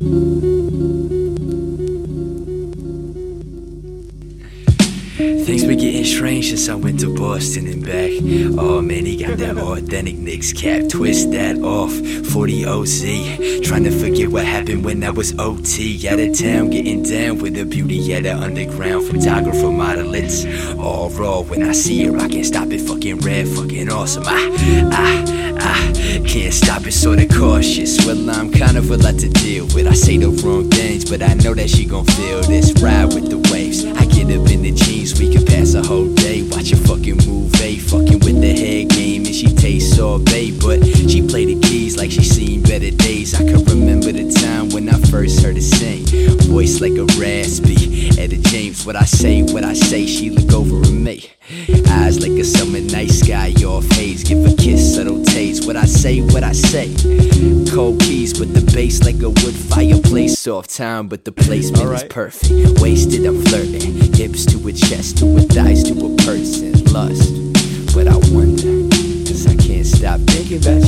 Things been getting strange since I went to Boston and back. Oh man, he got that authentic Knicks cap. Twist that off. 40 OZ. Trying to forget what happened when I was OT. Out of town, getting down with the beauty of the underground. Photographer model, it's all raw. When I see her, I can't stop it. Fucking red, fucking awesome. I, I, I can't stop it, sorta cautious. Well, I'm kind of a lot to deal with. I say the wrong things, but I know that she gon' feel this. Ride with the waves. I get up in the jeans, we can pass a whole day. Watch a fucking movie, fucking with the head game, and she tastes sorbet. But she play the keys like she seen better days. I can remember the time when I first heard her sing. Voice like a raspy. Etta James, what I say, what I say, she look over at me. Eyes like a summer night say, what I say. Cold keys, but the bass like a wood fireplace. Soft time, but the placement is perfect. Wasted, I'm flirting. Hips to a chest, to a thighs, to a person. Lust, but I wonder, cause I can't stop thinking about. You